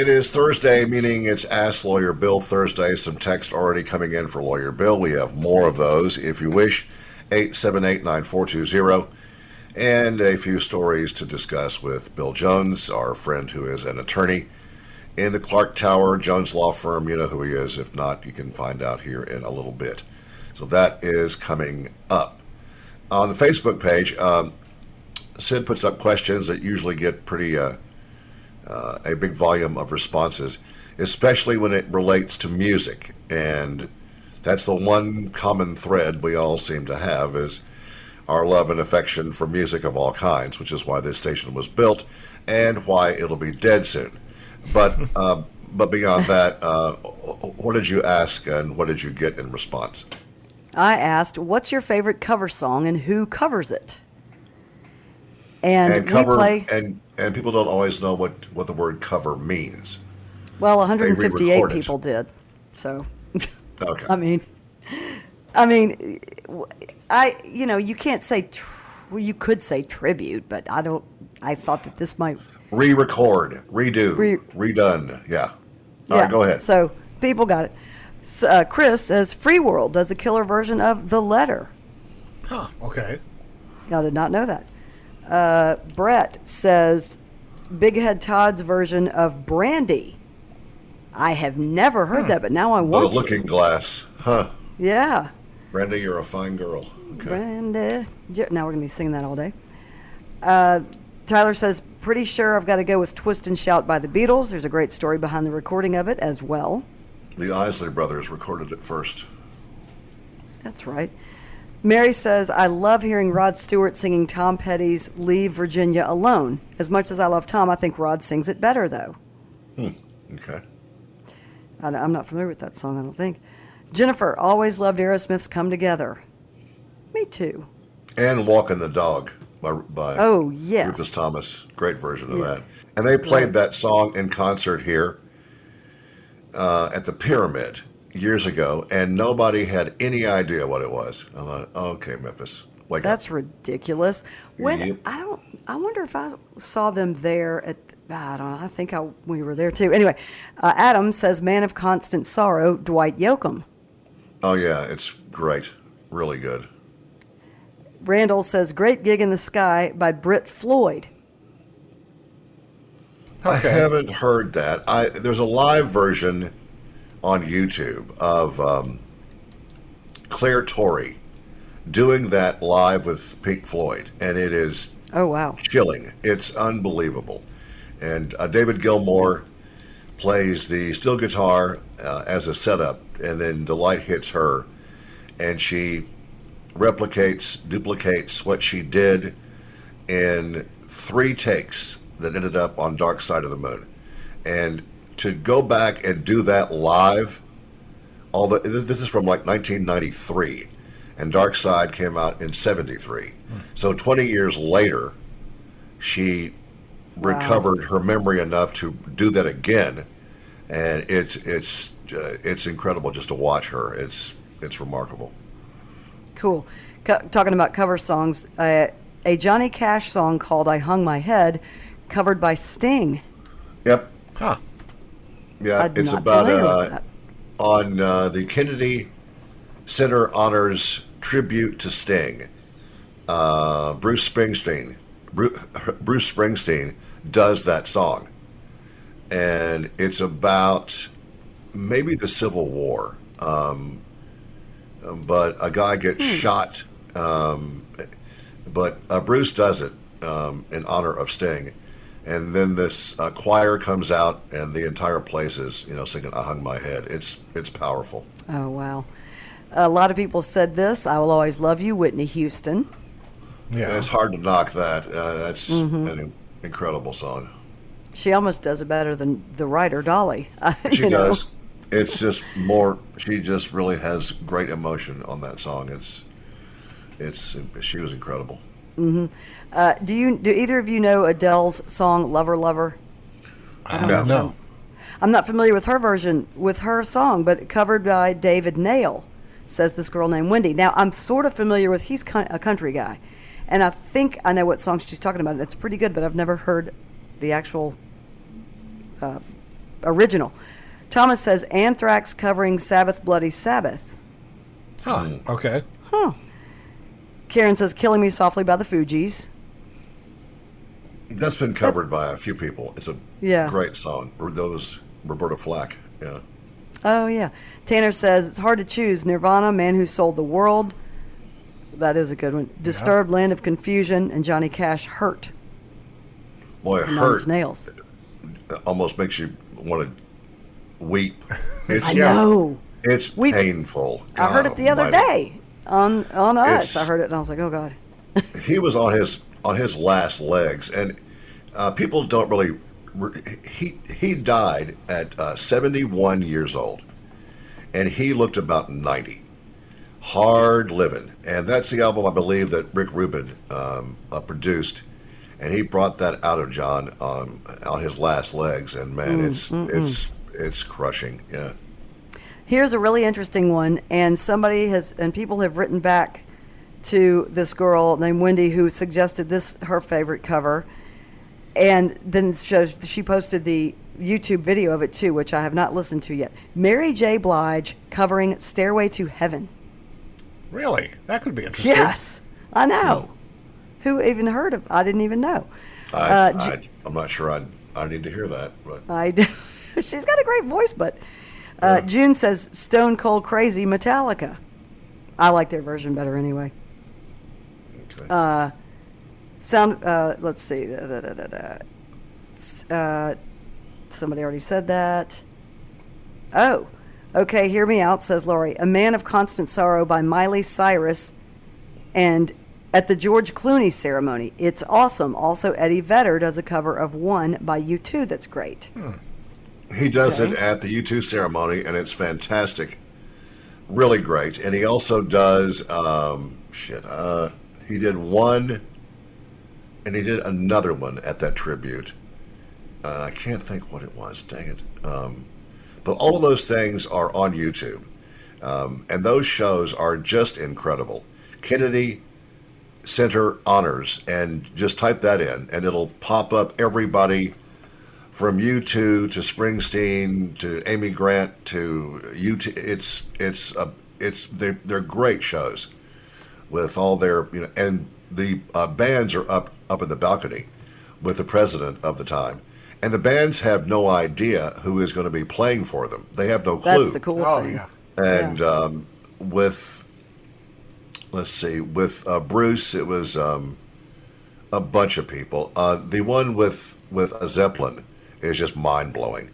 It is Thursday, meaning it's Ask Lawyer Bill Thursday. Some text already coming in for Lawyer Bill. We have more of those if you wish. 878 9420. And a few stories to discuss with Bill Jones, our friend who is an attorney in the Clark Tower Jones Law Firm. You know who he is. If not, you can find out here in a little bit. So that is coming up. On the Facebook page, um, Syd puts up questions that usually get pretty uh, uh, a big volume of responses, especially when it relates to music. And that's the one common thread we all seem to have is our love and affection for music of all kinds, which is why this station was built and why it'll be dead soon. But uh, but beyond that, uh, what did you ask and what did you get in response? I asked, "What's your favorite cover song and who covers it?" And, and cover play, and and people don't always know what what the word cover means. Well, 158 people did. So, okay. I mean, I mean, I you know you can't say well, you could say tribute, but I don't. I thought that this might re-record, redo, Re- redone. Yeah. All yeah. right, go ahead. So people got it. So, uh, Chris says Free World does a killer version of The Letter. Huh. Okay. I did not know that. Uh, Brett says Big Head Todd's version of Brandy. I have never heard hmm. that, but now I want. The Looking Glass, huh? Yeah. Brandy, you're a fine girl. Okay. Brandy. Now we're gonna be singing that all day. Uh, Tyler says, pretty sure I've got to go with Twist and Shout by the Beatles. There's a great story behind the recording of it as well. The Isley Brothers recorded it first. That's right. Mary says, I love hearing Rod Stewart singing Tom Petty's Leave Virginia Alone. As much as I love Tom, I think Rod sings it better, though. Hmm. Okay. I, am not familiar with that song, I don't think. Jennifer, always loved Aerosmith's Come Together. Me too. And Walking the Dog by, by oh, yes. Rufus Thomas. Great version of yeah. that. And they played right. that song in concert here uh, at the Pyramid years ago, and nobody had any idea what it was. I thought, okay, Memphis, wake That's up. ridiculous. When yep. I don't, I wonder if I saw them there at. I don't know. I think I, we were there too. Anyway, uh, Adam says, "Man of Constant Sorrow," Dwight Yoakam. Oh yeah, it's great, really good. Randall says, "Great gig in the sky" by Brit Floyd. Okay. I haven't heard that. I there's a live version on YouTube of um, Clare Torry doing that live with Pink Floyd, and it is oh wow. chilling. It's unbelievable, and uh, David Gilmour plays the steel guitar uh, as a setup, and then the light hits her, and she replicates, duplicates what she did in three takes that ended up on Dark Side of the Moon, and to go back and do that live, although this is from like 1993, and Dark Side came out in 73. Hmm. So 20 years later, she wow. recovered her memory enough to do that again, and it's it's uh, it's incredible just to watch her. It's it's remarkable. Cool. Co- talking about cover songs, uh, a Johnny Cash song called "I Hung My Head," covered by Sting. Yep. Huh. Yeah, I'm it's about uh, on uh, the Kennedy Center honors tribute to Sting. Uh, Bruce Springsteen, Bruce, Bruce Springsteen does that song, and it's about maybe the Civil War. Um, but a guy gets hmm. shot. Um, but uh, Bruce does it um, in honor of Sting, and then this uh, choir comes out, and the entire place is, you know, singing "I Hung My Head." It's it's powerful. Oh wow! A lot of people said this. I will always love you, Whitney Houston. Yeah, it's hard to knock that. Uh, that's mm-hmm. an incredible song. She almost does it better than the writer Dolly. she does. Know? It's just more. She just really has great emotion on that song. It's, it's. She was incredible. Mm-hmm. Uh, do you do either of you know Adele's song "Lover Lover"? I don't no. know. I'm not familiar with her version with her song, but covered by David Nail. Says this girl named Wendy. Now I'm sort of familiar with. He's a country guy, and I think I know what song she's talking about. It's pretty good, but I've never heard the actual uh, original. Thomas says Anthrax covering Sabbath Bloody Sabbath. Huh. Okay. Huh. Karen says Killing Me Softly by the Fugees. That's been covered by a few people. It's a Yeah. great song. Or Those Roberta Flack. Yeah. Oh yeah. Tanner says it's hard to choose Nirvana, Man Who Sold the World. That is a good one. Disturbed, Land of Confusion, and Johnny Cash Hurt. Boy, from Nine hurt Inch Nails. almost makes you want to weep. It's, I know. It's We- painful. I heard it the other almighty. day on on us. It's- I heard it and I was like, oh god. he was on his on his last legs, and uh, people don't really. He he died at uh, 71 years old, and he looked about 90. Hard living, and that's the album I believe that Rick Rubin um, uh, produced, and he brought that out of John on on his last legs, and man, it's it's it's crushing. Yeah. Here's a really interesting one, and somebody has and people have written back to this girl named Wendy who suggested this her favorite cover, and then shows, she posted the YouTube video of it too, which I have not listened to yet. Mary J. Blige covering "Stairway to Heaven." Really? That could be interesting. Yes, I know. Who even heard of? I didn't even know. I, Uh, I I'm not sure I I need to hear that, but I do. She's got a great voice, but uh, June says Stone Cold Crazy Metallica. I like their version better anyway. Okay. Sound. Uh, let's see. Da, da, da. Uh, somebody already said that. Oh, okay. Hear me out, says Laurie. A Man of Constant Sorrow by Miley Cyrus, and at the George Clooney ceremony. It's awesome. Also, Eddie Vedder does a cover of One by U2 that's great. He does Okay. it at the U2 ceremony, and it's fantastic. Really great. And he also does, um, shit, uh, he did one, and he did another one at that tribute. Uh, I can't think what it was, dang it. Um, but all of those things are on YouTube. Um, and those shows are just incredible. Kennedy Center Honors, and just type that in, and it'll pop up everybody from U2 to Springsteen to Amy Grant to U2. It's it's a it's they're, they're great shows with all their you know and the uh, bands are up up in the balcony with the president of the time. And the bands have no idea who is going to be playing for them. They have no clue. That's the cool Oh, thing. yeah. And um, with, let's see, with uh, Bruce, it was um, a bunch of people. Uh, the one with with a Zeppelin is just mind blowing,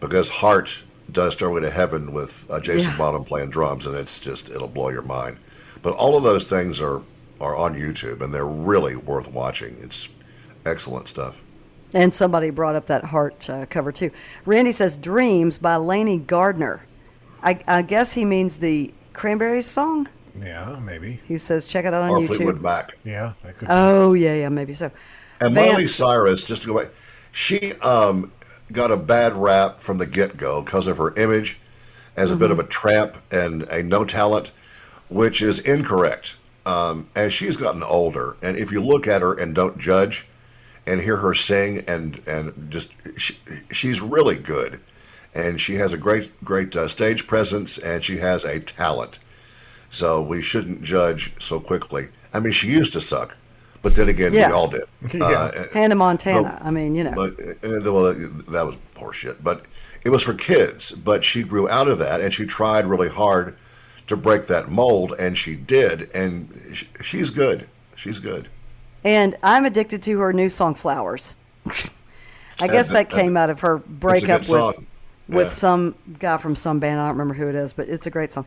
because Heart does Stairway to Heaven with uh, Jason Yeah. Bonham playing drums, and it's just it'll blow your mind. But all of those things are are on YouTube, and they're really worth watching. It's excellent stuff. And somebody brought up that heart uh, cover too. Randy says "Dreams" by Lanie Gardner. I, I guess he means the Cranberries song. Yeah, maybe. He says check it out on Or YouTube. Fleetwood Mac. Yeah, that could. Oh yeah, yeah, maybe so. And Vance- Miley Cyrus, just to go back, she um, got a bad rap from the get go because of her image as a bit Mm-hmm. of a tramp and a no talent, which is incorrect. Um, as she's gotten older, and if you look at her and don't judge and hear her sing, and and just she, she's really good, and she has a great great uh, stage presence, and she has a talent. So we shouldn't judge so quickly. I mean, she used to suck, but then again, Yeah. we all did. Yeah. Uh, Hannah Montana. Well, I mean, you know. but uh, well, that was horseshit. But it was for kids. But she grew out of that, and she tried really hard to break that mold, and she did. And sh- she's good. She's good. And I'm addicted to her new song "Flowers." I guess that came out of her breakup with song. with some guy from some band. I don't remember who it is, but it's a great song.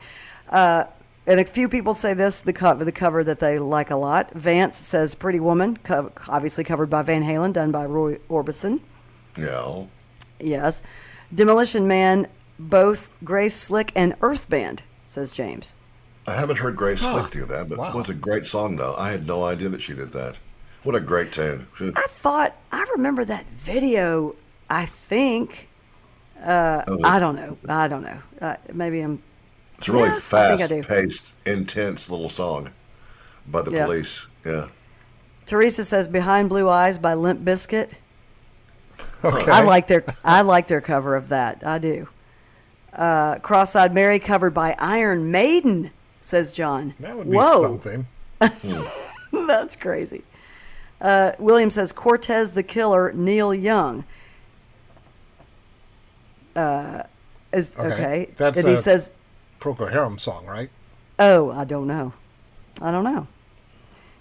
Uh, and a few people say this the cover the cover that they like a lot. Vance says "Pretty Woman," co- obviously covered by Van Halen, done by Roy Orbison. Yeah. Yes, Demolition Man, both Grace Slick and Earth Band, says James. I haven't heard Grace Huh. Slick do that, but Wow. it was a great song, though. I had no idea that she did that. What a great tune. I thought I remember that video. I think. Uh, Oh. I don't know. I don't know. Uh, maybe I'm. It's a really Yeah, I think I fast-paced, intense little song by the Yeah. police. Yeah. Teresa says "Behind Blue Eyes" by Limp Bizkit. Okay. I like their I like their cover of that. I do. Uh, Cross-eyed Mary covered by Iron Maiden, says John. That would be Whoa, something. that's crazy. Uh, William says Cortez the Killer, Neil Young. Uh, is Okay. okay. That's and he says, Procol Harum song, right? "Oh, I don't know. I don't know."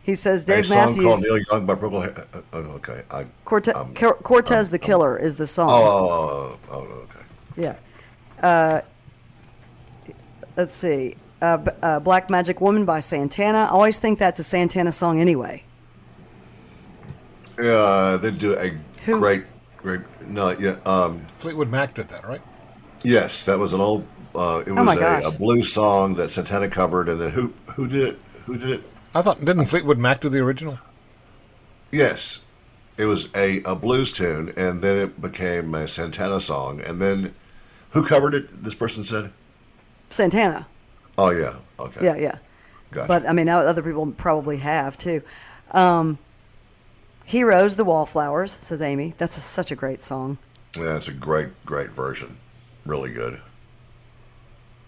He says A Dave song Matthews. called Neil Young by Procol. Ha- uh, uh, okay. I, Corte- um, Cor- Cortez the Killer is the song. oh, oh, oh, okay. Yeah. Uh, let's see. Uh, B- uh, Black Magic Woman by Santana. I always think that's a Santana song anyway. Yeah, they do a Who- great, great. No, yeah. Um, Fleetwood Mac did that, right? yes, that was an old. Uh, it Oh was a, gosh. a blues song that Santana covered, and then who who did it? Who did it? I thought didn't Fleetwood Mac do the original? Yes, it was a, a blues tune, and then it became a Santana song, and then who covered it? This person said. Santana. Oh yeah. Okay. Yeah, yeah. Gotcha. But I mean, other people probably have too. Um, Heroes, the Wallflowers, says Amy. That's a, such a great song. yeah, it's a great, great version. Really good.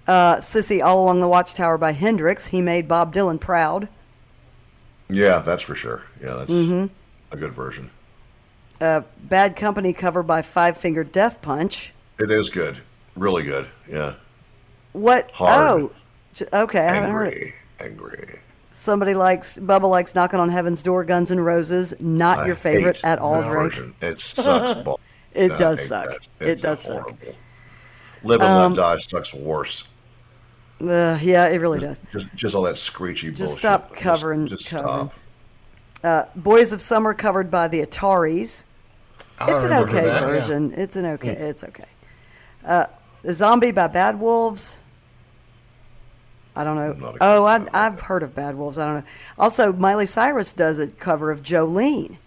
Uh, Sissy, All Along the Watchtower by Hendrix. He made Bob Dylan proud. Yeah, that's for sure. Yeah, that's Mm-hmm. a good version. Uh, Bad Company cover by Five Finger Death Punch. It is good. Really good. Yeah. What? Hard. Oh, okay. I haven't heard it. Angry. Angry. Somebody likes Bubba likes knocking on heaven's door. Guns and Roses, not I your favorite hate at all, that Drake. version. It sucks. ball. It I does suck. It It's does suck. horrible. Live and Um, let die sucks worse. Uh, yeah, it really does. Just, just all that screechy bullshit. Just stop covering- Just, just covering. stop. Uh, Boys of Summer covered by the Ataris. I It's an okay that, yeah. version. It's an okay. It's okay. Uh, the Zombie by Bad Wolves. I don't know. Oh, I, I've that. heard of Bad Wolves. I don't know. Also, Miley Cyrus does a cover of Jolene.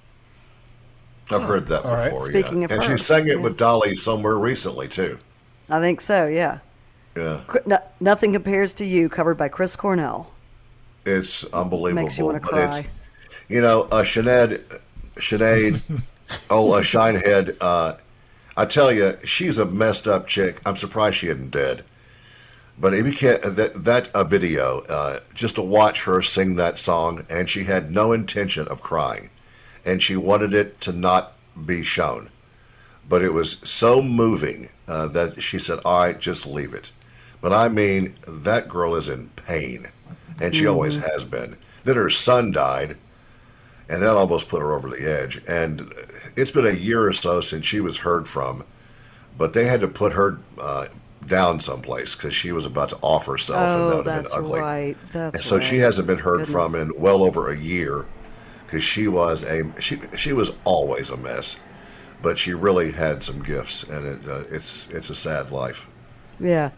I've heard that All right. before. Speaking yeah. of and her, she sang it yeah. with Dolly somewhere recently too. I think so. Yeah. Yeah, no, Nothing compares to you, covered by Chris Cornell. it's unbelievable. Makes you wanna but it's, cry. you know, uh, Sinead, Sinead, oh, uh, Shinehead. Uh, I tell you, she's a messed up chick. I'm surprised she isn't dead. But if you can't, that that a video, uh, just to watch her sing that song, and she had no intention of crying, and she wanted it to not be shown, but it was so moving uh, that she said, "All right, just leave it." But I mean, that girl is in pain, and she always has been. Then her son died, and that almost put her over the edge. And it's been a year or so since she was heard from, but they had to put her uh, down someplace because she was about to off herself, and that Oh, would have been ugly. right. That's And so right. she hasn't been heard from in well over a year because she was a she she was always a mess, but she really had some gifts, and it, uh, it's it's a sad life. Yeah.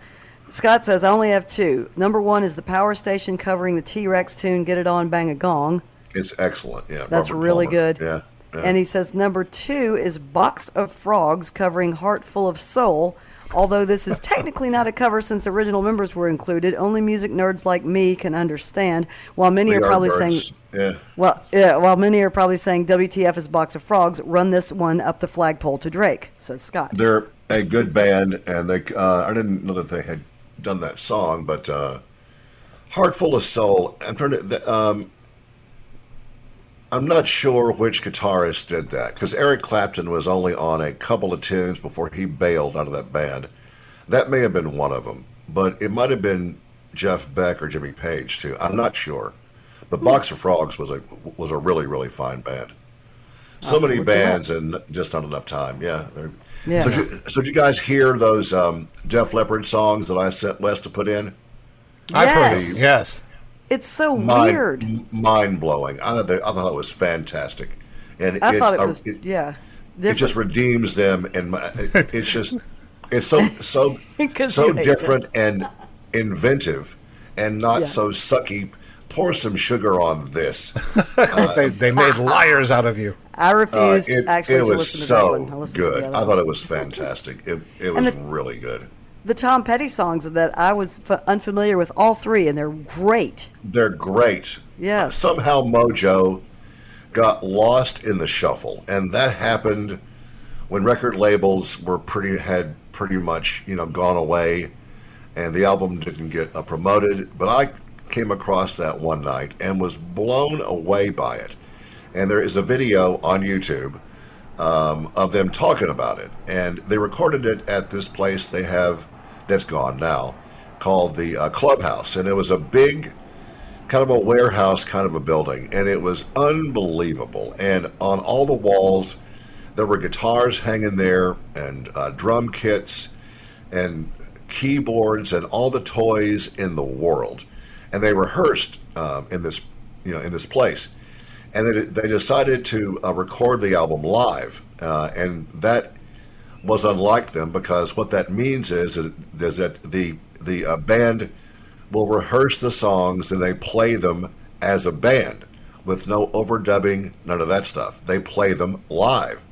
Scott says, I only have two. Number one is the power station covering the T Rex tune, Get It On, Bang a Gong. It's excellent. Yeah, That's Robert really Palmer. good. Yeah, yeah. And he says, number two is Box of Frogs covering Heart Full of Soul. Although this is technically not a cover since original members were included, only music nerds like me can understand. While many are probably saying, yeah. well, yeah, while many are probably saying WTF is Box of Frogs, run this one up the flagpole to Drake, says Scott. They're a good band, and they uh, I didn't know that they had done that song, but uh, "Heart Full of Soul." I'm trying to. the, Um, I'm not sure which guitarist did that because Eric Clapton was only on a couple of tunes before he bailed out of that band. That may have been one of them, but it might have been Jeff Beck or Jimmy Page too. I'm not sure. But Box of Frogs was a was a really really fine band. So many look it up. bands and just not enough time. Yeah. Yeah. So, did you, so did you guys hear those um, Def Leppard songs that I sent Wes to put in? I've heard Yes. It. Yes. It's so Mind, weird. mind blowing. I thought, I thought it was fantastic, and I it, thought it uh, was, it, yeah. it just redeems them, and my, it, it's just it's so so 'Cause so you hate different and inventive, and not Yeah. so sucky. Pour some sugar on this. they, they made liars out of you. I Uh, refused it, actually it to was listen to so that one. I listened to good. the other I one. thought it was fantastic. It it was the- really good. The Tom Petty songs that I was f- unfamiliar with all three, and they're great. They're great. Yes. Somehow Mojo got lost in the shuffle, and that happened when record labels were pretty had pretty much you know gone away, and the album didn't get uh, promoted. But I came across that one night and was blown away by it. And there is a video on YouTube um, of them talking about it, and they recorded it at this place they have that's gone now, called the uh, Clubhouse, and it was a big kind of a warehouse kind of a building, and it was unbelievable. And on all the walls, there were guitars hanging there, and uh, drum kits, and keyboards, and all the toys in the world. And they rehearsed um, in this, you know, in this place, and they, they decided to uh, record the album live, uh, and that was unlike them because what that means is is, is that the the uh, band will rehearse the songs and they play them as a band with no overdubbing, none of that stuff. They play them live.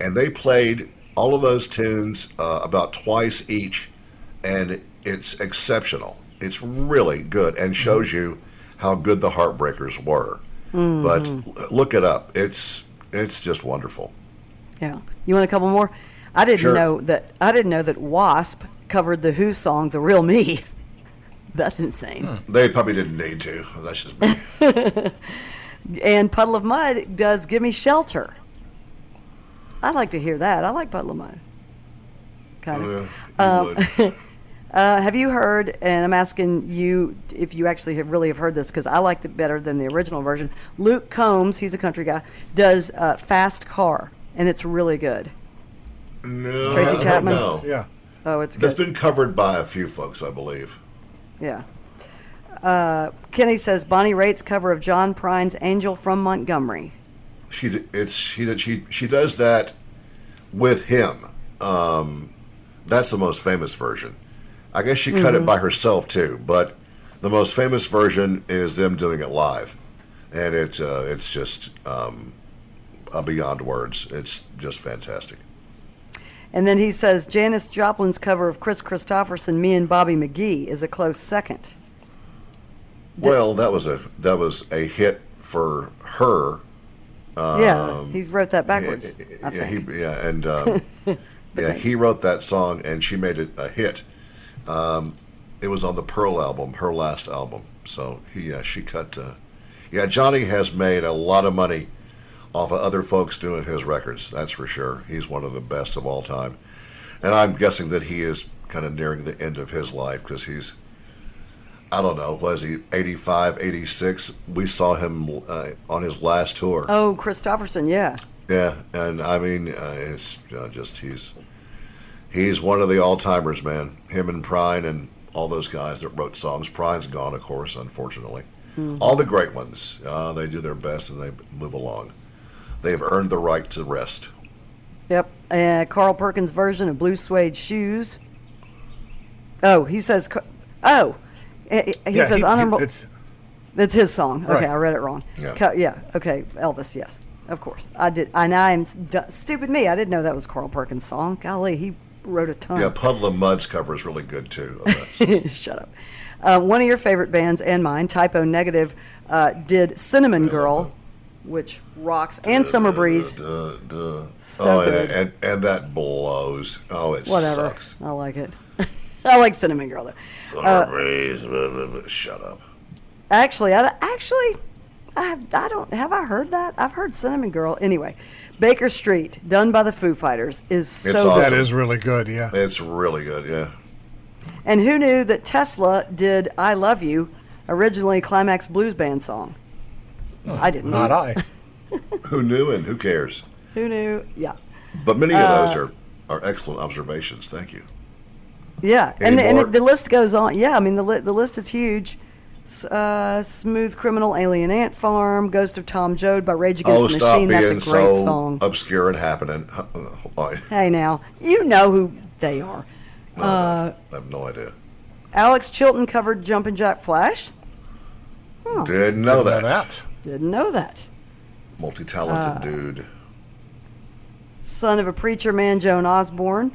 And they played all of those tunes uh, about twice each, and it's exceptional. It's really good and shows you how good the Heartbreakers were. But look it up. It's it's just wonderful. Yeah. You want a couple more? I didn't Sure. know that. I didn't know that Wasp covered the Who song "The Real Me." That's insane. They probably didn't need to. That's just me. And Puddle of Mudd does "Give Me Shelter." I'd like to hear that. I like Puddle of Mudd. Kind of. Uh, would. Uh, have you heard? And I'm asking you if you actually have really have heard this because I liked it better than the original version. Luke Combs, he's a country guy, does uh, "Fast Car," and it's really good. No, Tracy Chapman? know. Yeah. Oh, it's That's good. been covered by a few folks, I believe. Yeah. Uh, Kenny says Bonnie Raitt's cover of John Prine's "Angel from Montgomery." She it's she did- she she does that with him. Um, that's the most famous version. I guess she cut it by herself too, but the most famous version is them doing it live, and it's uh, it's just um, uh, beyond words. It's just fantastic. And then he says Janis Joplin's cover of Kris Kristofferson, "Me and Bobby McGee," is a close second. Well, that was a that was a hit for her. yeah, he wrote that backwards. I Um, yeah, he, yeah, and um, yeah, he wrote that song, and she made it a hit. Um, it was on the Pearl album, her last album. So he, yeah, she cut. Uh, yeah, Johnny has made a lot of money off of other folks doing his records. That's for sure. He's one of the best of all time, and I'm guessing that he is kind of nearing the end of his life because he's. I don't know. Was he 85, 86? We saw him uh, on his last tour. Oh, Kristofferson, yeah. Yeah, and I mean, uh, it's uh, just he's he's one of the all timers, man. Him and Prine and all those guys that wrote songs. Prine's gone, of course, unfortunately. All the great ones, uh, they do their best and they move along. They've earned the right to rest. Yep. Uh, Carl Perkins' version of Blue Suede Shoes. Oh, he says. Oh, he, he yeah, says he- he- honorable. it's That's his song. Okay, Right. I read it wrong. Yeah. Co- yeah. Okay, Elvis. Yes, of course. I did. And I'm d- stupid. Me. I didn't know that was Carl Perkins' song. Golly, he wrote a ton. Yeah, Puddle of Mudd's cover is really good too. that. Shut up. Uh, one of your favorite bands and mine, Type O Negative, uh, did Cinnamon Girl, which rocks, and Summer Breeze. Duh, duh. So oh, and, good. and and that blows. Oh, it Whatever. sucks. I like it. I like Cinnamon Girl though. Summer breeze. blah, blah, blah. Shut up. Actually, I actually, I have, I don't have I heard that. I've heard Cinnamon Girl. Anyway, Baker Street, done by the Foo Fighters, is so It's good. awesome. that is really good. Yeah. It's really good. Yeah. And who knew that Tesla did "I Love You," originally Climax Blues Band song? I didn't. Know. Not I. Who knew and who cares? Who knew? Yeah. But many of those Uh, are, are excellent observations. Thank you. Yeah, Any and the, and the list goes on. Yeah, I mean the li- the list is huge. S- Uh, Smooth Criminal, Alien Ant Farm, Ghost of Tom Joad by Rage Against Oh, the stop Machine. being That's a great so song. obscure and happening. Hey, now you know who they are. No, Uh, I have no idea. Alex Chilton covered Jumpin' Jack Flash. Didn't know Didn't that. that. Didn't know that. Multi-talented Uh, dude. Son of a preacher man, Joan Osborne.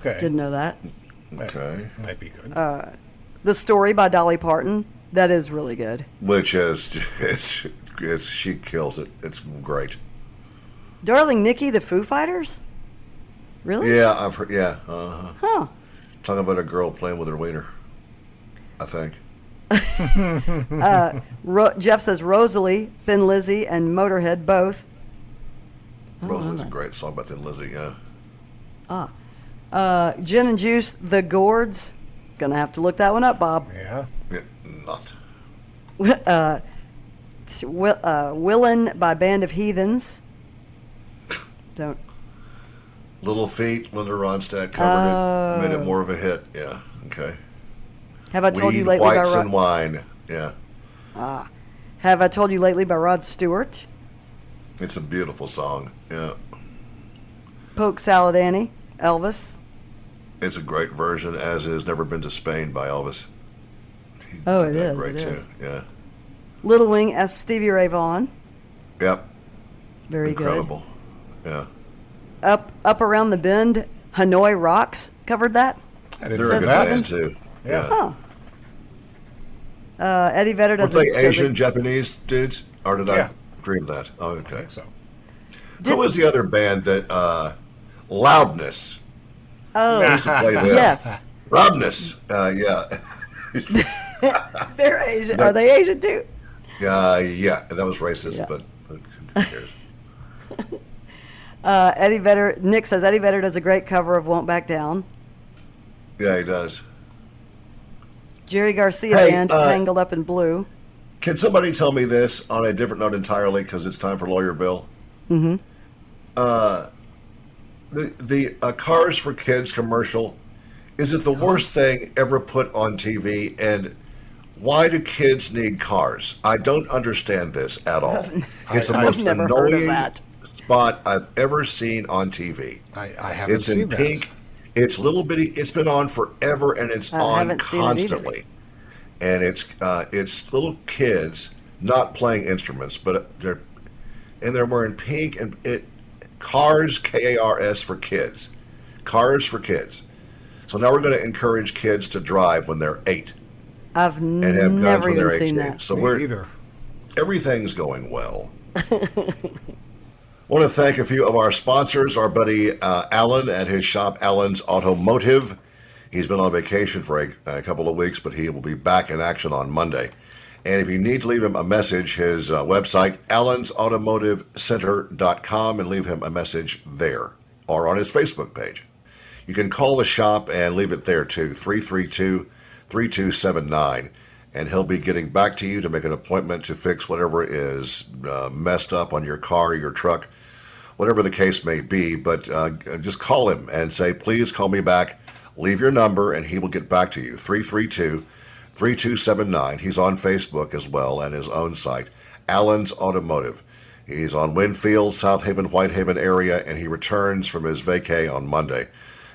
Okay. Didn't know that. Okay. Might be good. Uh, The Story by Dolly Parton. That is really good. Which is it's it's she kills it. It's great. Darling Nikki, the Foo Fighters? Really? Yeah, I've heard. Yeah, uh-huh. Huh. talking about a girl playing with her wiener. I think. Ro- Jeff says Rosalie, Thin Lizzy, and Motorhead both. Rosalie's a great song by Thin Lizzy. Yeah. Uh, Gin and Juice, The Gourds. Gonna have to look that one up, Bob. Yeah. yeah not. uh, Will, uh, Willin by Band of Heathens. Don't. Little Feat, Linda Ronstadt covered it, made it more of a hit. Yeah. Okay. Have I told Weed, you lately by whites Rod, and wine. Yeah. Ah. Have I told you lately by Rod Stewart? It's a beautiful song. Yeah. Polk Salad Annie, Elvis. It's a great version, as is Never Been to Spain by Elvis. He Oh, did it that is, Great it too. is. Yeah. Little Wing as Stevie Ray Vaughan. Yep. Very Incredible. Yeah. Up Up Around the Bend, Hanoi Rocks covered that. I didn't They're say a good Says that. band too. Yeah. Huh. Uh, Eddie Vedder Were does they a- does Asian, Japanese dudes? Or did Yeah. I dream that? Oh, okay. So Who was the other band that, uh, Loudness? Oh, used to play them. yes. Loudness. Uh, yeah. They're Asian. Are they Asian too? Uh, yeah. That was racist, Yeah. but, but who cares? Uh, Eddie Vedder. Nick says Eddie Vedder does a great cover of "Won't Back Down." yeah, he does. Jerry Garcia Hey, band uh, "Tangled Up in Blue." Can somebody tell me this on a different note entirely because it's time for Lawyer Bill? Mm-hmm. Uh, the the uh, Cars for Kids commercial is it the worst thing ever put on TV? And why do kids need cars? I don't understand this at all. It's the I- I've most never heard of annoying that. spot I've ever seen on TV. I, I haven't It's seen in that. pink. It's little bitty. It's been on forever, and it's I on haven't it constantly. And it's uh, it's little kids not playing instruments, but they're and they're wearing pink and it cars K A R S for kids, cars for kids. So now we're going to encourage kids to drive when they're eight I've and have guns never when they're even seen eighteen. that. So Me we're either. everything's going well. want to thank a few of our sponsors. Our buddy uh, Alan at his shop, Alan's Automotive. He's been on vacation for a, a couple of weeks, but he will be back in action on Monday. And if you need to leave him a message, his uh, website, allensautomotivecenter.com, and leave him a message there or on his Facebook page. You can call the shop and leave it there too, 332 3279. And he'll be getting back to you to make an appointment to fix whatever is uh, messed up on your car your truck, whatever the case may be. But uh, just call him and say, please call me back. Leave your number and he will get back to you. 332 3279. He's on Facebook as well and his own site, Allen's Automotive. He's on Winfield, South Haven, Whitehaven area, and he returns from his vacay on Monday.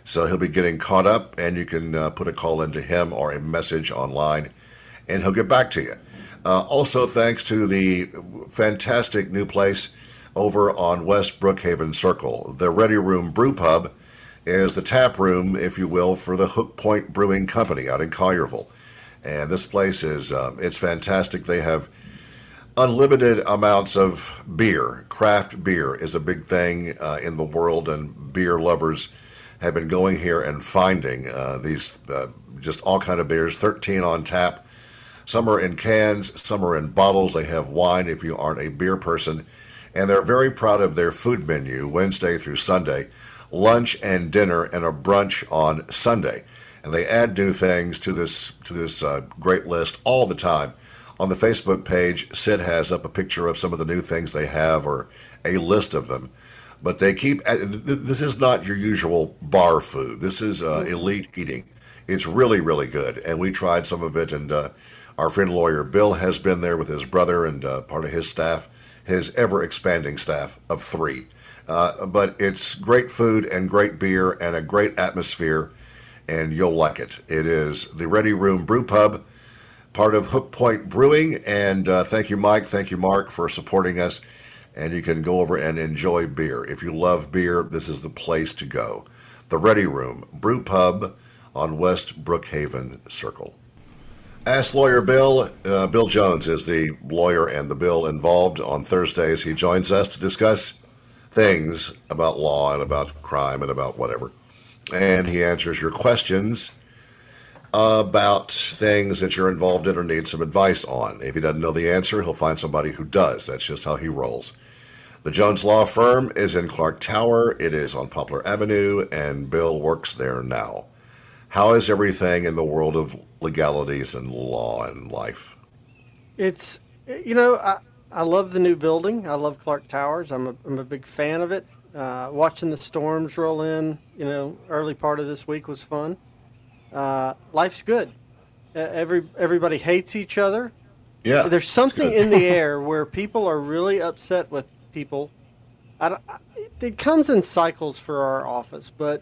So he'll be getting caught up, and you can uh, put a call into him or a message online, and he'll get back to you. Uh, also, thanks to the fantastic new place over on West Brookhaven Circle, the Ready Room Brew Pub is the tap room, if you will, for the Hook Point Brewing Company out in Collierville. And this place is um, it's fantastic. They have unlimited amounts of beer. Craft beer is a big thing uh, in the world, and beer lovers have been going here and finding uh, these uh, just all kind of beers. Thirteen on tap. Some are in cans, some are in bottles. They have wine if you aren't a beer person, and they're very proud of their food menu Wednesday through Sunday, lunch and dinner, and a brunch on Sunday. And they add new things to this to this uh, great list all the time on the Facebook page, Syd has up a picture of some of the new things they have or a list of them. But they keep, this is not your usual bar food. This is uh, elite eating. It's really, really good. And we tried some of it, and uh, our friend lawyer Bill has been there with his brother and uh, part of his staff, his ever expanding staff of three. Uh, but it's great food and great beer and a great atmosphere, and you'll like it. It is the Ready Room Brew Pub part of Hook Point Brewing. And uh, thank you, Mike. Thank you, Mark, for supporting us. And you can go over and enjoy beer. If you love beer, this is the place to go. The Ready Room Brew Pub on West Brookhaven Circle. Ask Lawyer Bill. Uh, Bill Jones is the lawyer and the bill involved. On Thursdays, he joins us to discuss things about law and about crime and about whatever. And he answers your questions about things that you're involved in or need some advice on. If he doesn't know the answer, he'll find somebody who does. That's just how he rolls. The Jones Law Firm is in Clark Tower. It is on Poplar Avenue, and Bill works there now. How is everything in the world of legalities and law and life? It's you know I I love the new building. I love Clark Towers. I'm a I'm a big fan of it. Uh, watching the storms roll in, you know, early part of this week was fun. Uh, life's good. Every everybody hates each other. Yeah. There's something in the air where people are really upset with people. I don't, it comes in cycles for our office, but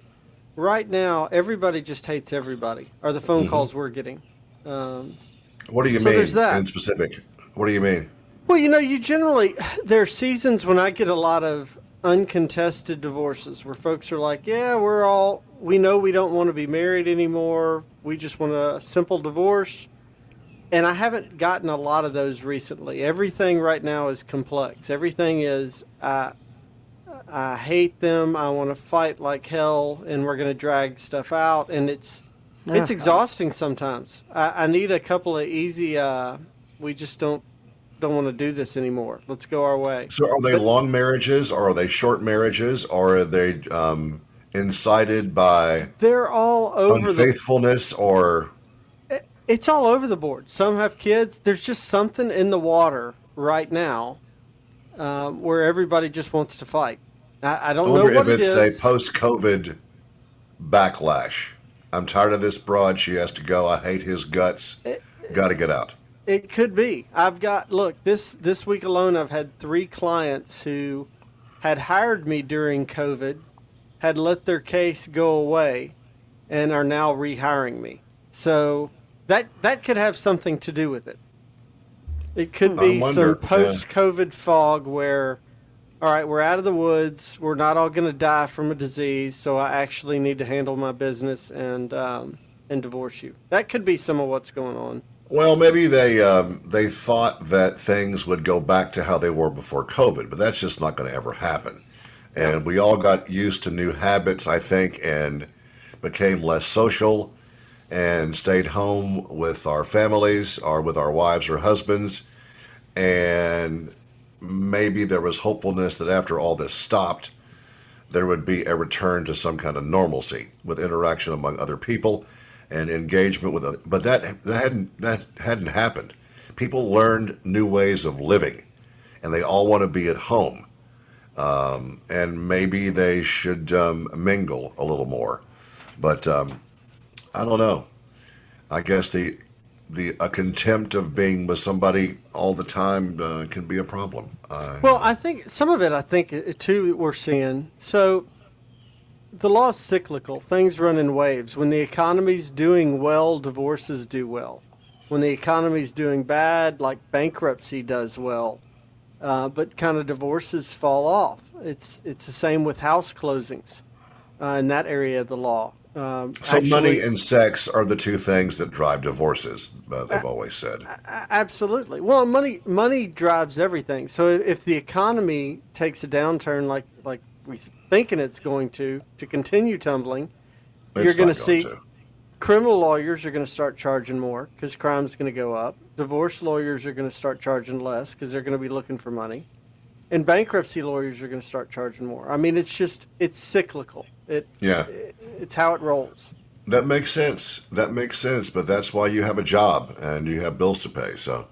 right now everybody just hates everybody. Or the Mm-hmm. phone calls we're getting. Um, What do you So mean there's that. in specific? What do you mean? Well, you know, you generally there are seasons when I get a lot of uncontested divorces where folks are like, "Yeah, we're all we know we don't want to be married anymore. We just want a simple divorce." And I haven't gotten a lot of those recently. Everything right now is complex. Everything is I I hate them. I want to fight like hell, and we're going to drag stuff out, and it's it's exhausting sometimes. I, I need a couple of easy. Uh, we just don't don't want to do this anymore. Let's go our way. So are they long marriages or are they short marriages or are they um, incited by They're all over the. unfaithfulness or It's all over the board. Some have kids. There's just something in the water right now, um, where everybody just wants to fight. I, I don't I know what if it it's is. a post-COVID backlash. I'm tired of this broad. She has to go. I hate his guts. Got to get out. It could be. I've got look this this week alone. I've had three clients who had hired me during COVID, had let their case go away, and are now rehiring me. So that that could have something to do with it. It could I be wonder, some post-COVID fog where, all right, we're out of the woods. We're not all going to die from a disease, so I actually need to handle my business and um, and divorce you. That could be some of what's going on. Well, maybe they um, they thought that things would go back to how they were before COVID, but that's just not going to ever happen. And we all got used to new habits, I think, and became less social and stayed home with our families or with our wives or husbands. And maybe there was hopefulness that after all this stopped, there would be a return to some kind of normalcy with interaction among other people and engagement with other. But that that hadn't that hadn't happened. People learned new ways of living, and they all want to be at home. Um, and maybe they should um, mingle a little more. But um, I don't know. I guess the the a contempt of being with somebody all the time uh, can be a problem. Uh, Well, I think some of it, I think, too, we're seeing. So the law is cyclical. Things run in waves. When the economy's doing well, divorces do well. When the economy's doing bad, like bankruptcy does well, uh, but kind of divorces fall off. It's it's the same with house closings uh, in that area of the law. Um, so actually- money and sex are the two things that drive divorces. Uh, they've always said. Absolutely. Well, money money drives everything. So if the economy takes a downturn like like we thinking it's going to to continue tumbling, It's you're going not to see to. criminal lawyers are going to start charging more because crime's going to go up. Divorce lawyers are going to start charging less because they're going to be looking for money, and bankruptcy lawyers are going to start charging more. I mean, it's just it's cyclical. It Yeah. it's how it rolls. That makes sense. That makes sense. But that's why you have a job and you have bills to pay. So um,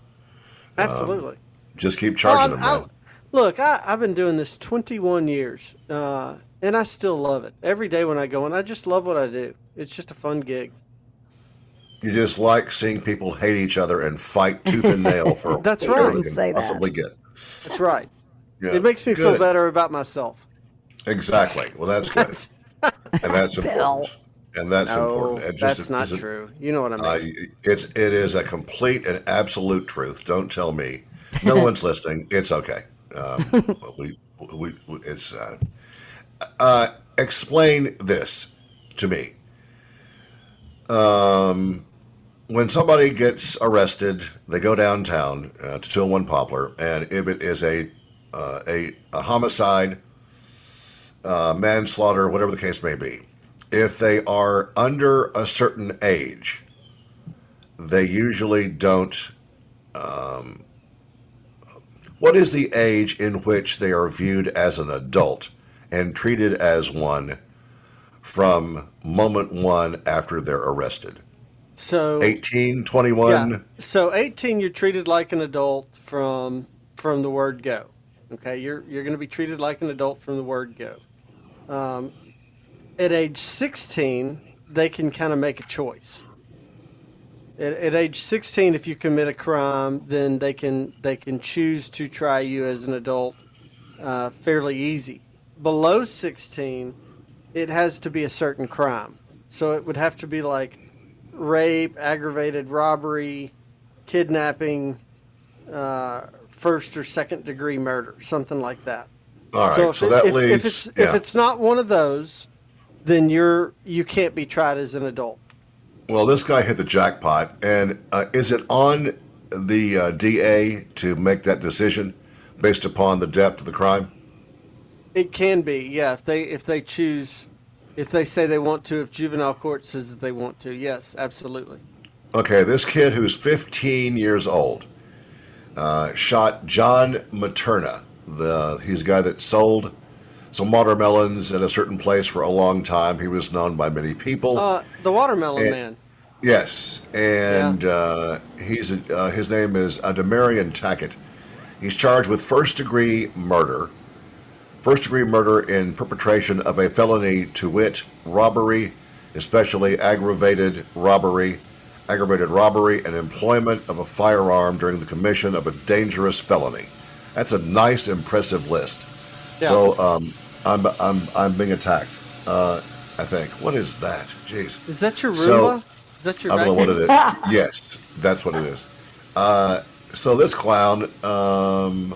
Absolutely. just keep charging I'm- them. Look, I, I've been doing this 21 years, uh, and I still love it. Every day when I go in, I just love what I do. It's just a fun gig. You just like seeing people hate each other and fight tooth and nail for That's right. they Say can that. get. That's right. Yeah. It makes me feel better about myself. Exactly. Well, that's good, That's, and that's important. And that's no, important. And just- that's not just- true. You know what I Uh, mean. it's it is a complete and absolute truth. Don't tell me. No one's listening. It's okay. Um, we, we it's uh, uh, explain this to me. Um, when somebody gets arrested, they go downtown uh, to 201 Poplar, and if it is a uh, a, a homicide uh, manslaughter, whatever the case may be, if they are under a certain age, they usually don't. Um, what is the age in which they are viewed as an adult and treated as one from moment one after they're arrested? So 18, 21? Yeah. So 18, you're treated like an adult from from the word go. Okay, you're you're going to be treated like an adult from the word go. Um, at age 16, they can kind of make a choice. At, at age 16, if you commit a crime, then they can they can choose to try you as an adult uh, fairly easy. Below 16, it has to be a certain crime. So it would have to be like rape, aggravated robbery, kidnapping, uh, first or second degree murder, something like that. All right, so so, if, that it, if, leaves. if it's yeah. if it's not one of those, then you're you can't be tried as an adult. Well, this guy hit the jackpot, and uh, is it on the uh, DA to make that decision based upon the depth of the crime? It can be, yeah. If they if they choose, if they say they want to, if juvenile court says that they want to, yes, absolutely. Okay, this kid who's 15 years old uh, shot John Materna. The he's a guy that sold some watermelons at a certain place for a long time. He was known by many people. Uh, the watermelon And- man. Yes, and uh, he's uh, his name is uh, Demarion Tackett. He's charged with first degree murder, first degree murder in perpetration of a felony to wit robbery, especially aggravated robbery, aggravated robbery, and employment of a firearm during the commission of a dangerous felony. That's a nice, impressive list. Yeah. So um, I'm I'm I'm being attacked. Uh, I think. What is that? Jeez. Is that your So- Roomba? Is that your I don't know what it is. yes, that's what it is. Uh, so this clown um,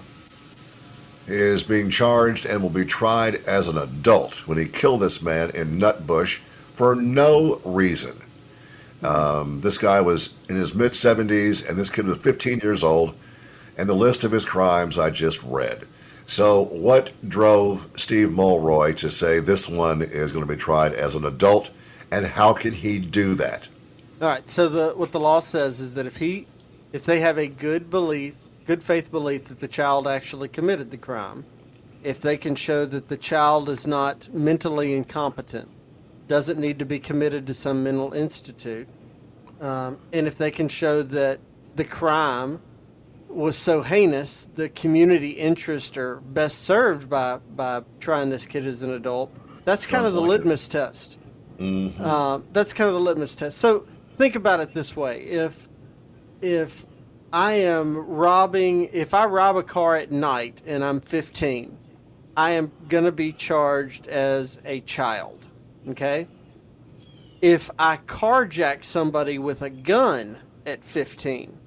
is being charged and will be tried as an adult when he killed this man in Nutbush for no reason. Um, this guy was in his mid 70s, and this kid was 15 years old, and the list of his crimes I just read. So, what drove Steve Mulroy to say this one is going to be tried as an adult, and how can he do that? All right. So the what the law says is that if he, if they have a good belief, good faith belief that the child actually committed the crime, if they can show that the child is not mentally incompetent, doesn't need to be committed to some mental institute, um, and if they can show that the crime was so heinous, the community interest are best served by by trying this kid as an adult. That's kind of the like it. litmus test. Uh, that's kind of the litmus test. So think about it this way: if if I am robbing, if I rob a car at night and I'm 15, I am going to be charged as a child. Okay. If I carjack somebody with a gun at 15,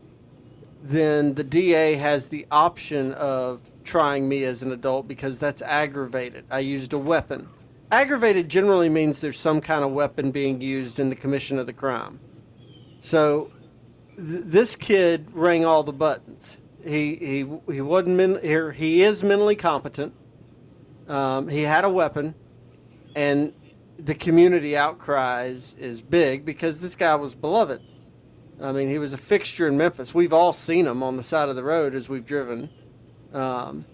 then the DA has the option of trying me as an adult because that's aggravated. I used a weapon. Aggravated generally means there's some kind of weapon being used in the commission of the crime. So th- this kid rang all the buttons. He he he wasn't men- here. He is mentally competent. Um, he had a weapon, and the community outcry is, is big because this guy was beloved. I mean, he was a fixture in Memphis. We've all seen him on the side of the road as we've driven, um,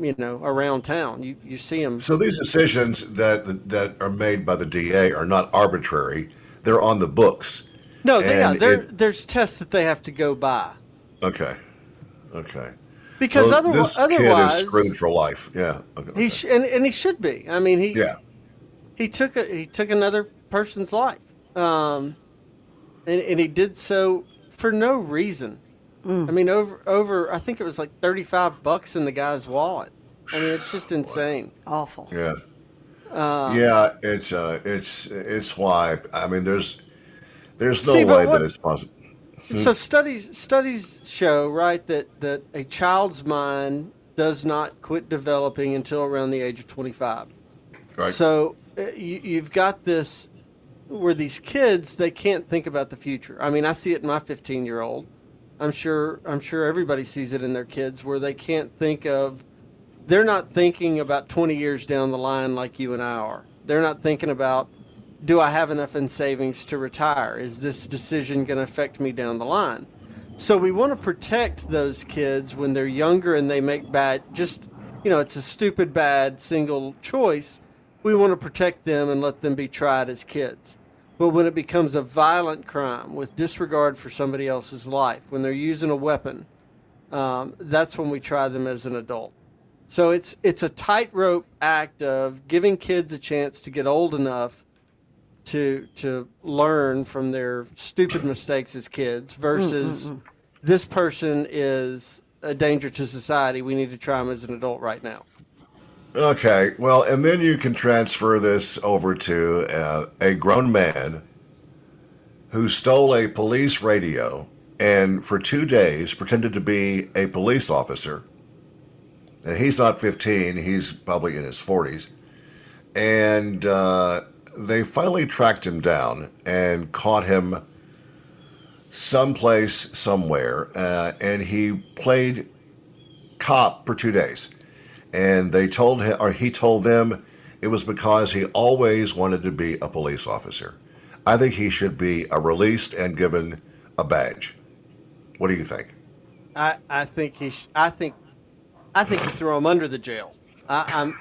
you know, around town. You you see him. So these decisions that that are made by the DA are not arbitrary; they're on the books. No, they, yeah, there it- there's tests that they have to go by Okay, okay. because So otherwise, this kid otherwise is screwed for life. Yeah. Okay. he sh- and, and he should be. I mean, he yeah. he took a, he took another person's life, um, and and he did so for no reason. I mean, over over I think it was like thirty five bucks in the guy's wallet. I mean, it's just insane. Awful. Yeah. Uh, yeah. It's uh, it's it's why. I mean, there's there's no See, way what- that it's possible. So studies studies show right that that a child's mind does not quit developing until around the age of twenty five. Right. So uh, you, you've got this where these kids they can't think about the future. I mean, I see it in my 15 year old. I'm sure I'm sure everybody sees it in their kids where they can't think of they're not thinking about 20 years down the line like you and I are. They're not thinking about, do I have enough in savings to retire? Is this decision going to affect me down the line? So we want to protect those kids when they're younger and they make bad, just, you know, it's a stupid, bad single choice. We want to protect them and let them be tried as kids. But when it becomes a violent crime with disregard for somebody else's life, when they're using a weapon, um, that's when we try them as an adult. So it's it's a tightrope act of giving kids a chance to get old enough to to learn from their stupid mistakes as kids versus this person is a danger to society. We need to try them as an adult right now. Okay, well, and then you can transfer this over to uh, a grown man who stole a police radio and for two days pretended to be a police officer. And he's not 15, he's probably in his 40s. And uh, they finally tracked him down and caught him someplace, somewhere. Uh, and he played cop for two days and they told him or he told them it was because he always wanted to be a police officer. I think he should be uh, released and given a badge. What do you think? I, I think he sh- I think I think you throw him under the jail. I,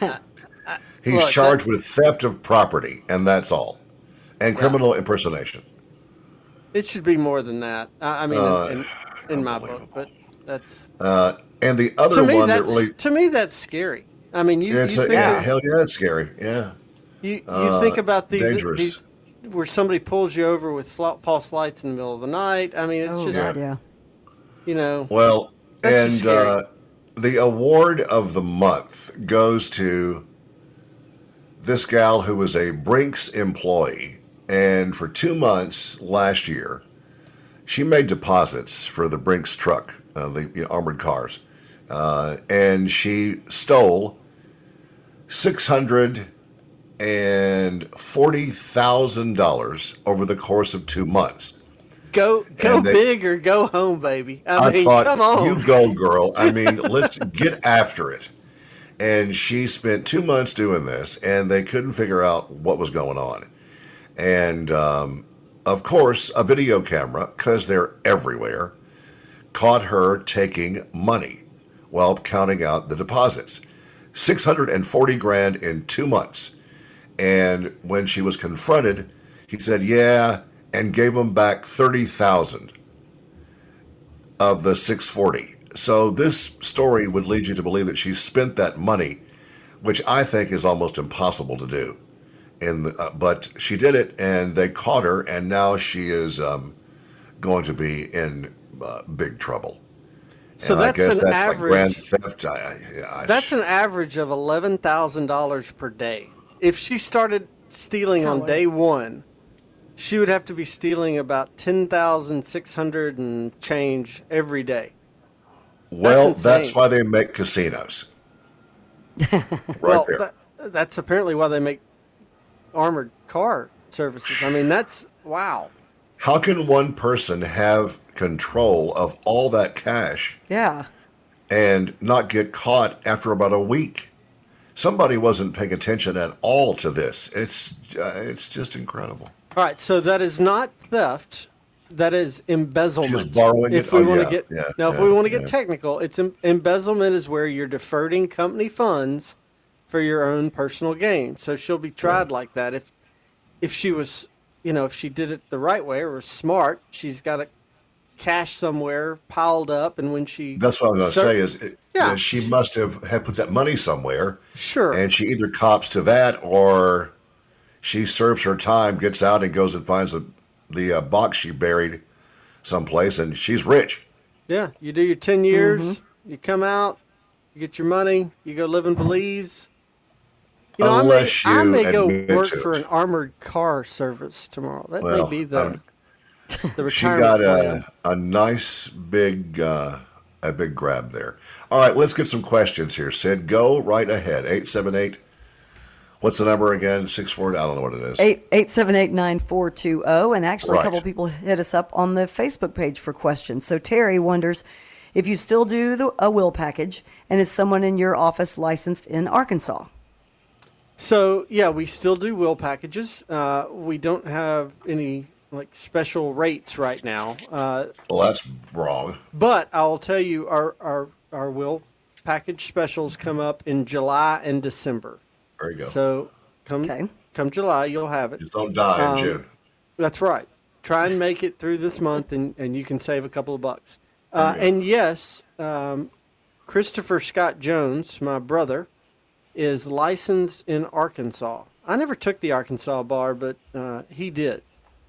I'm He's Look, charged with theft of property, and that's all, and criminal impersonation. it should be more than that. I, I mean, Uh, in, in, in my book, but that's Uh, and the other to me one that really, to me that's scary. I mean, you, it's you a, think yeah, hell yeah, it's scary. Yeah, You, you Uh, think about these, dangerous. these where somebody pulls you over with fla- false lights in the middle of the night. I mean, it's Oh, just God, yeah. you know. Well, That's just and scary. uh, the award of the month goes to this gal who was a Brinks employee, and for two months last year, she made deposits for the Brinks truck, uh, the you know, armored cars, uh, and she stole six hundred and forty thousand dollars over the course of two months. Go go they- big or go home, baby. I, I mean, thought, come on. you go, girl. I mean, let's get after it. And she spent two months doing this, and they couldn't figure out what was going on. And um, of course, a video camera, because they're everywhere, caught her taking money while counting out the deposits 640 grand in two months. And when she was confronted, he said, Yeah, and gave them back 30,000 of the 640. So this story would lead you to believe that she spent that money, which I think is almost impossible to do. In the, uh, but she did it, and they caught her, and now she is um, going to be in uh, big trouble. so And I that's guess an that's like grand average. theft. I, I, I, That's an average of eleven thousand dollars per day. If she started stealing on day one, she would have to be stealing about ten thousand six hundred and change every day. Well. that's That's, why they make casinos. right well, there. that, that's apparently why they make armored car services. I mean, that's wow. How can one person have control of all that cash Yeah. and not get caught after about a week? Somebody wasn't paying attention at all to this. It's uh, it's just incredible. All right, so that is not theft. That is embezzlement. Borrowing if we Oh, want yeah, to get yeah, now, if we want to get yeah. technical, it's em- embezzlement is where you're diverting company funds for your own personal gain. So she'll be tried like that. If if she was, you know, if she did it the right way or was smart, she's got a cash somewhere piled up, and when she That's what I was going to say. Is it, Yeah. she must have had put that money somewhere, sure and she either cops to that or she serves her time, gets out, and goes and finds the the uh, box she buried someplace, and she's rich. Yeah, you do your 10 years, Mm-hmm. you come out, you get your money, you go live in Belize. You know, Unless I may, I may go work for it. an armored car service tomorrow. That Well, may be the, um, the She got plan. a, a nice big uh, a big grab there. All right, let's get some questions here. Syd, go right ahead. Eight seven eight. What's the number again? Six four. I don't know what it is. Eight eight seven eight nine four two zero, and actually Right. a couple people hit us up on the Facebook page for questions. So Terry wonders if you still do the, a will package, and is someone in your office licensed in Arkansas? So yeah, we still do will packages. Uh, we don't have any like special rates right now. Uh, Well, that's wrong. but I'll tell you, our our our will package specials come up in July and December. There you go. So come Okay. come July, you'll have it. Just don't die in Um, June. That's right. Try and make it through this month, and, and you can save a couple of bucks. Uh, and yes, um, Christopher Scott Jones, my brother, is licensed in Arkansas. I never took the Arkansas bar, but uh, he did,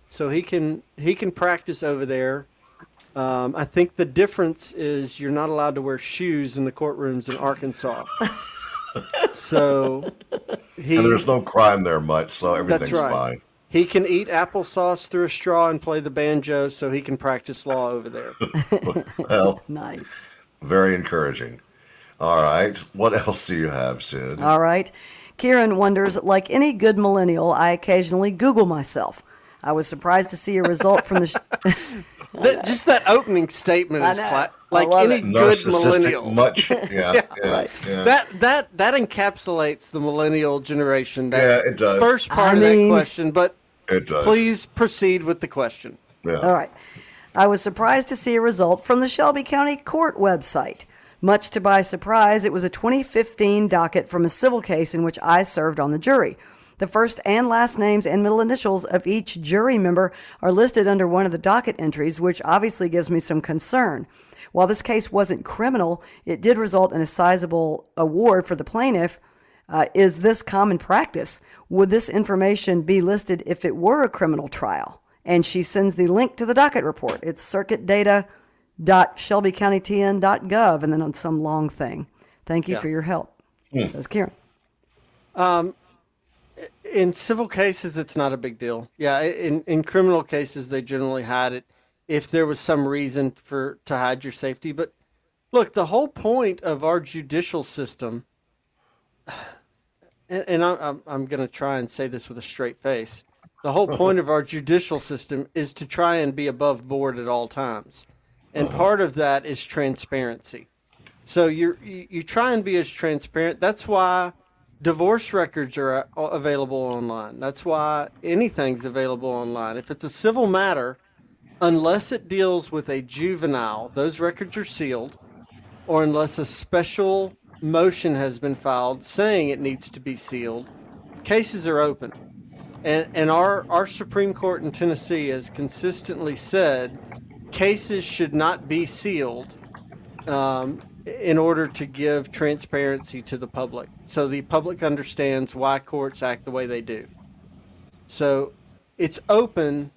so he can he can practice over there. Um, I think the difference is you're not allowed to wear shoes in the courtrooms in Arkansas. so he And there's no crime there much, so everything's that's right. fine. He can eat applesauce through a straw and play the banjo, so he can practice law over there. Well, Nice. very encouraging. All right. What else do you have, Syd? All right. Kieran wonders, like any good millennial, I occasionally Google myself. I was surprised to see a result from the. Sh- That- just that opening statement is cla- like any it. good millennial. much? Yeah. yeah, right. yeah. That that that encapsulates the millennial generation. That Yeah, it does. First part I of mean- that question, but it does. please proceed with the question. Yeah. All right. I was surprised to see a result from the Shelby County Court website. Much to my surprise, it was a 2015 docket from a civil case in which I served on the jury. The first and last names and middle initials of each jury member are listed under one of the docket entries, which obviously gives me some concern. While this case wasn't criminal, it did result in a sizable award for the plaintiff. Uh, is this common practice? Would this information be listed if it were a criminal trial? And she sends the link to the docket report. It's circuitdata.shelbycountytn.gov and then on some long thing. Thank you Yeah. for your help, says Kieran. In civil cases, it's not a big deal. Yeah, in in criminal cases, they generally hide it if there was some reason for to hide your safety. But look, the whole point of our judicial system, and, and I'm I'm, I'm going to try and say this with a straight face. The whole point of our judicial system is to try and be above board at all times, and part of that is transparency. So you're, you you try and be as transparent. That's why divorce records are uh, available online. That's why anything's available online. If it's a civil matter, unless it deals with a juvenile, those records are sealed, or unless a special motion has been filed saying it needs to be sealed, cases are open. And, and our, our Supreme Court in Tennessee has consistently said cases should not be sealed um, in order to give transparency to the public so the public understands why courts act the way they do. So it's open.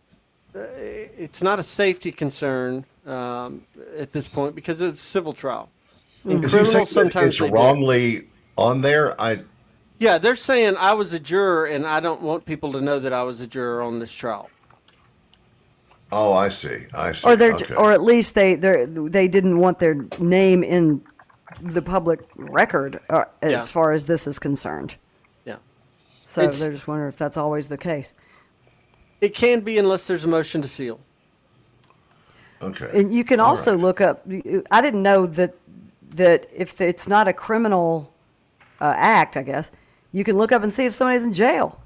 uh, It's not a safety concern um, at this point because it's a civil trial. In Is he saying criminal, sometimes it's they do. wrongly on there? I Yeah, they're saying I was a juror and I don't want people to know that I was a juror on this trial. Oh, I see. I see. Or they're, okay. or at least they they they didn't want their name in the public record uh, as Yeah. far as this is concerned. Yeah. So It's- they're just wondering if that's always the case. It can be unless there's a motion to seal. okay. And you can All also right. look up. I didn't know that that if it's not a criminal uh, act, I guess you can look up and see if somebody's in jail.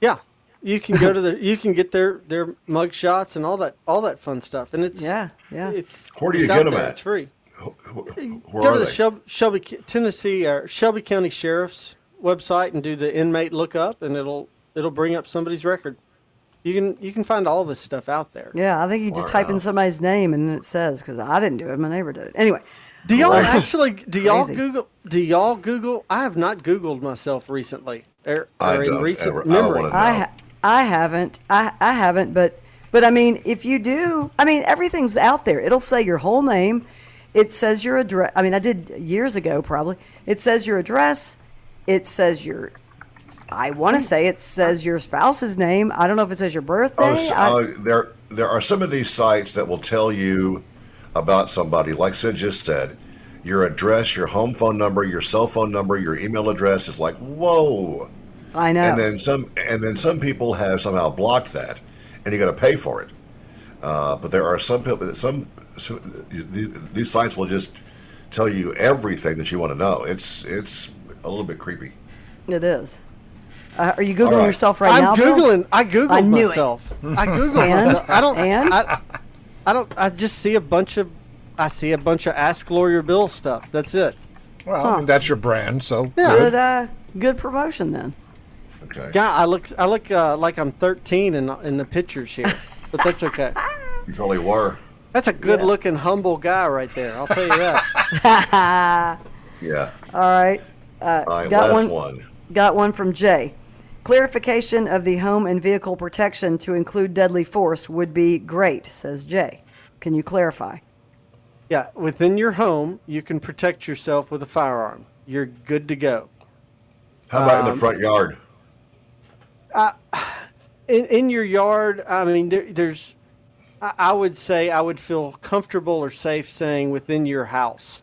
Yeah. You can go to the you can get their their mug shots and all that all that fun stuff. And it's Yeah, yeah. It's Where do you get out 'em there. at? It's free. Where go are to the they? Shelby, Shelby Tennessee or Shelby County Sheriff's website and do the inmate lookup and it'll it'll bring up somebody's record. You can you can find all this stuff out there. Yeah, I think you just type in somebody's name and it says because I didn't do it, my neighbor did it. Anyway, Do y'all Right. actually do y'all Crazy. Google do y'all Google I have not Googled myself recently. Or, I or in don't recent ever- I don't memory. wanna I ha- I haven't I I haven't, but but I mean, if you do, I mean, everything's out there. It'll say your whole name. It says your address. I mean, I did years ago probably. It says your address. It says your. I want to say it says your spouse's name. I don't know if it says your birthday. Oh, so, I- uh, there there are some of these sites that will tell you about somebody, like Syd just said, your address, your home phone number, your cell phone number, your email address is like, whoa. I know. And then some and then some people have somehow blocked that and you gotta pay for it. Uh, but there are some people, some, some these sites will just tell you everything that you want to know. It's it's a little bit creepy. It is. Uh, are you googling right. yourself right now? I'm now? Bill? googling. I googled I knew it. myself. I googled And? myself. I don't. And? I, I don't. I just see a bunch of. I see a bunch of Ask Lawyer Bill stuff. That's it. Well, I mean, that's your brand, so Yeah. Good, uh, good promotion then. Okay, God, I look. I look uh, like I'm 13 in in the pictures here, but that's okay. you probably were. That's a good looking, humble guy right there. I'll tell you that. Yeah. All right. Uh, All right, got last one. one. Got one from Jay. Clarification of the home and vehicle protection to include deadly force would be great, says Jay. Can you clarify? Yeah, within your home, you can protect yourself with a firearm. You're good to go. How about in Um, the front yard? In, in your yard, I mean, there, there's, I, I would say I would feel comfortable or safe saying within your house.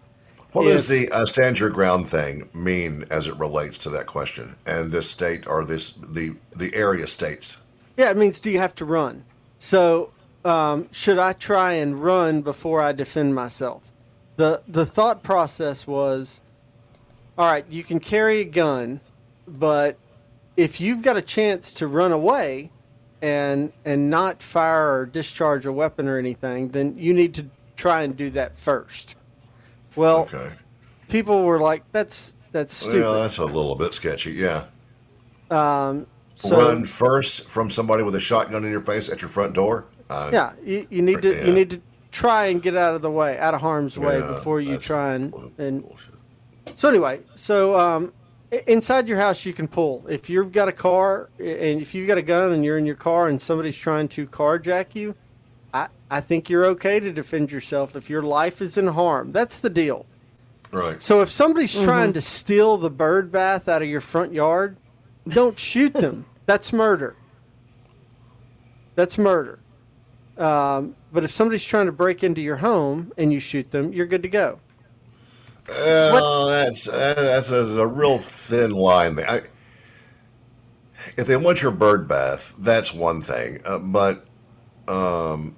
What does the uh, stand your ground thing mean as it relates to that question and this state or this the the area states? Yeah, it means do you have to run? So, um, should I try and run before I defend myself? The the thought process was, all right, you can carry a gun, but if you've got a chance to run away and and not fire or discharge a weapon or anything, then you need to try and do that first. Well, Okay. people were like, "That's that's stupid." Well, that's a little bit sketchy. Yeah. um, so Run first from somebody with a shotgun in your face at your front door. Uh, Yeah, you, you need to Yeah. you need to try and get out of the way, out of harm's way Yeah, before you try and and. bullshit. So anyway, so um, inside your house you can pull. If you've got a car and if you've got a gun and you're in your car and somebody's trying to carjack you, I I think you're okay to defend yourself if your life is in harm. That's the deal. Right. So if somebody's trying to steal the bird bath out of your front yard, don't shoot them. That's murder. That's murder. Um, but if somebody's trying to break into your home and you shoot them, you're good to go. Well, that's uh, that's a, a real thin line there. I, if they want your bird bath, that's one thing. Uh, but um,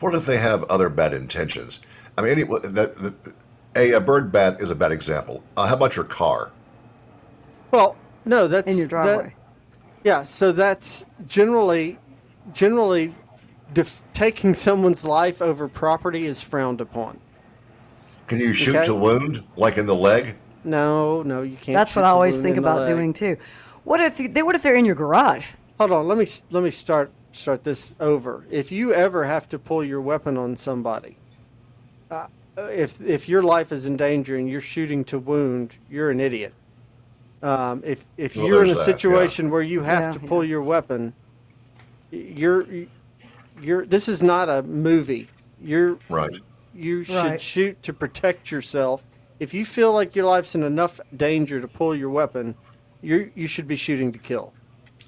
what if they have other bad intentions? I mean, any, that, that, a, a bird bath is a bad example. Uh, how about your car? Well, no, that's In your that- driveway. yeah, so that's generally generally def- taking someone's life over property is frowned upon. Can you shoot Okay. to wound, like in the leg? No, no, you can't. That's shoot what I always think about doing too. What if they, what if they're in your garage? Hold on, let me let me start start this over. If you ever have to pull your weapon on somebody, uh, if if your life is in danger and you're shooting to wound, you're an idiot. Um, if if Well, you're in a there's that, yeah. situation where you have Yeah, to pull yeah. your weapon, you're you're this is not a movie. You're Right. You should Right. shoot to protect yourself. If you feel like your life's in enough danger to pull your weapon, you you should be shooting to kill.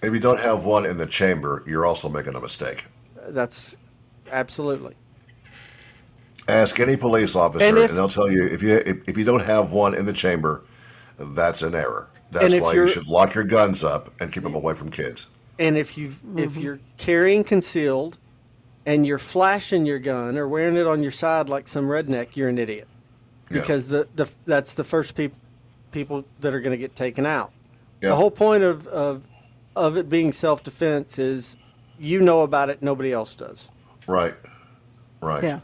If you don't have one in the chamber, you're also making a mistake. That's absolutely. Ask any police officer, And and, they'll tell you if you if, if you don't have one in the chamber, that's an error. That's why you should lock your guns up and keep them away from kids. And if you if mm-hmm. you're carrying concealed and you're flashing your gun or wearing it on your side like some redneck, you're an idiot. Yeah. Because the, the that's the first people people that are going to get taken out. Yeah. The whole point of, of of it being self defense is you know about it, nobody else does. Right, right. Yeah.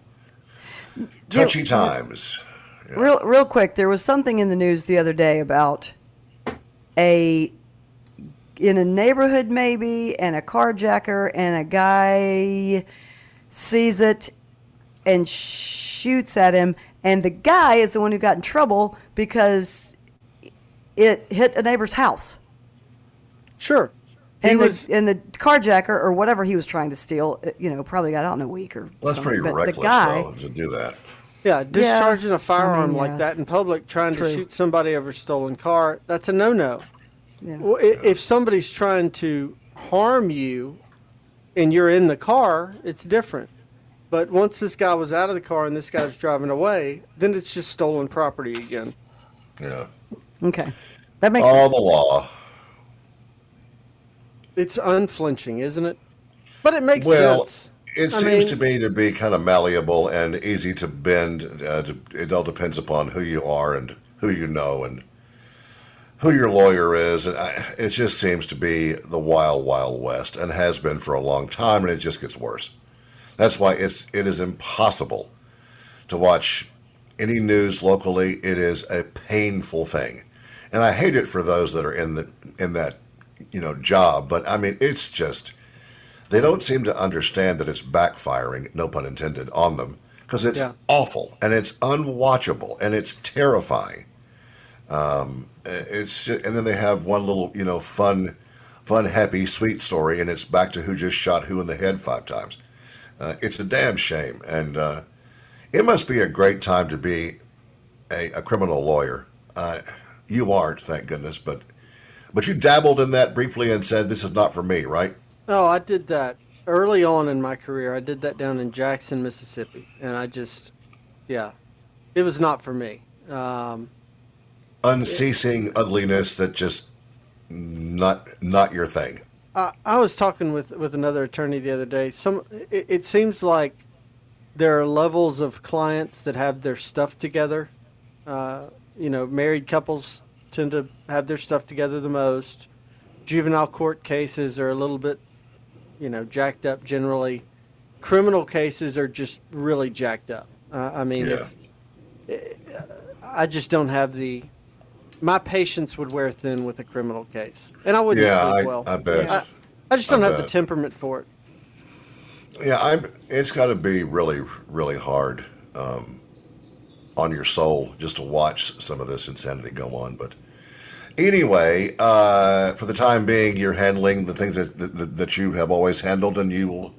Touchy Yeah. times. Real, real quick, there was something in the news the other day about a in a neighborhood maybe, and a carjacker and a guy sees it and shoots at him, and the guy is the one who got in trouble because it hit a neighbor's house. Sure. He And was the, and the carjacker or whatever he was trying to steal, you know, probably got out in a week or. Well, that's something. pretty But reckless, The guy, though, to do that. yeah, discharging a firearm mean, like yes. that in public, trying True. to shoot somebody over a stolen car, that's a no no. Yeah. Well, i- if somebody's trying to harm you and you're in the car, it's different. But once this guy was out of the car and this guy's driving away, then it's just stolen property again. Yeah. Okay, that makes All sense. the law. It's unflinching, isn't it? But it makes Well, sense. it I seems mean- to me to be kind of malleable and easy to bend. Uh, to, it all depends upon who you are and who you know and who your lawyer is. And I, it just seems to be the wild, wild west and has been for a long time, and it just gets worse. That's why it's it is impossible to watch any news locally. It is a painful thing, and I hate it for those that are in the in that you know job. But I mean, it's just they don't seem to understand that it's backfiring, no pun intended, on them because it's Yeah. awful and it's unwatchable and it's terrifying. Um, it's ju- and then they have one little you know fun, fun, happy, sweet story, and it's back to who just shot who in the head five times. Uh, it's a damn shame, and uh, it must be a great time to be a, a criminal lawyer. Uh, you aren't, thank goodness, but but you dabbled in that briefly and said this is not for me, right? Oh, I did that early on in my career. I did that down in Jackson, Mississippi, and I just, yeah, it was not for me. Um, Unceasing ugliness that just not not your thing. I, I was talking with with another attorney the other day. Some, it, it seems like there are levels of clients that have their stuff together. Uh, you know, married couples tend to have their stuff together the most. Juvenile court cases are a little bit, you know, jacked up generally. Criminal cases are just really jacked up. Uh, I mean, Yeah. if, I just don't have the. My patience would wear thin with a criminal case, and I wouldn't Yeah, sleep I- well. I bet. I, I just don't I have the temperament for it. Yeah, I'm. It's got to be really, really hard um, on your soul just to watch some of this insanity go on. But anyway, uh, for the time being, you're handling the things that, that that you have always handled, and you will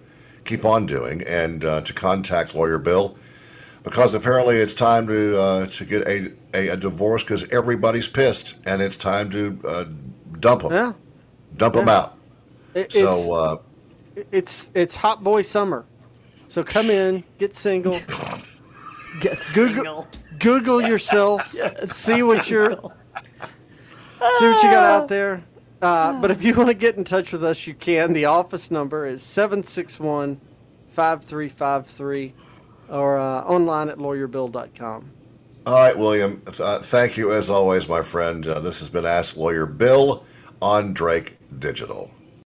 keep on doing. And uh, to contact lawyer Bill, because apparently it's time to uh, to get a a, a divorce because everybody's pissed, and it's time to uh, dump them, Yeah, dump them out. It- So. it's, Uh, it's it's hot boy summer, so come in, get single, Get Google- single. Google yourself, Yes, see what you're, see what you got out there. Uh, but if you want to get in touch with us, you can. The office number is 761 5353 or uh, online at lawyerbill.com. All right, William. Uh, thank you as always, my friend. Uh, this has been Ask Lawyer Bill on Drake Digital.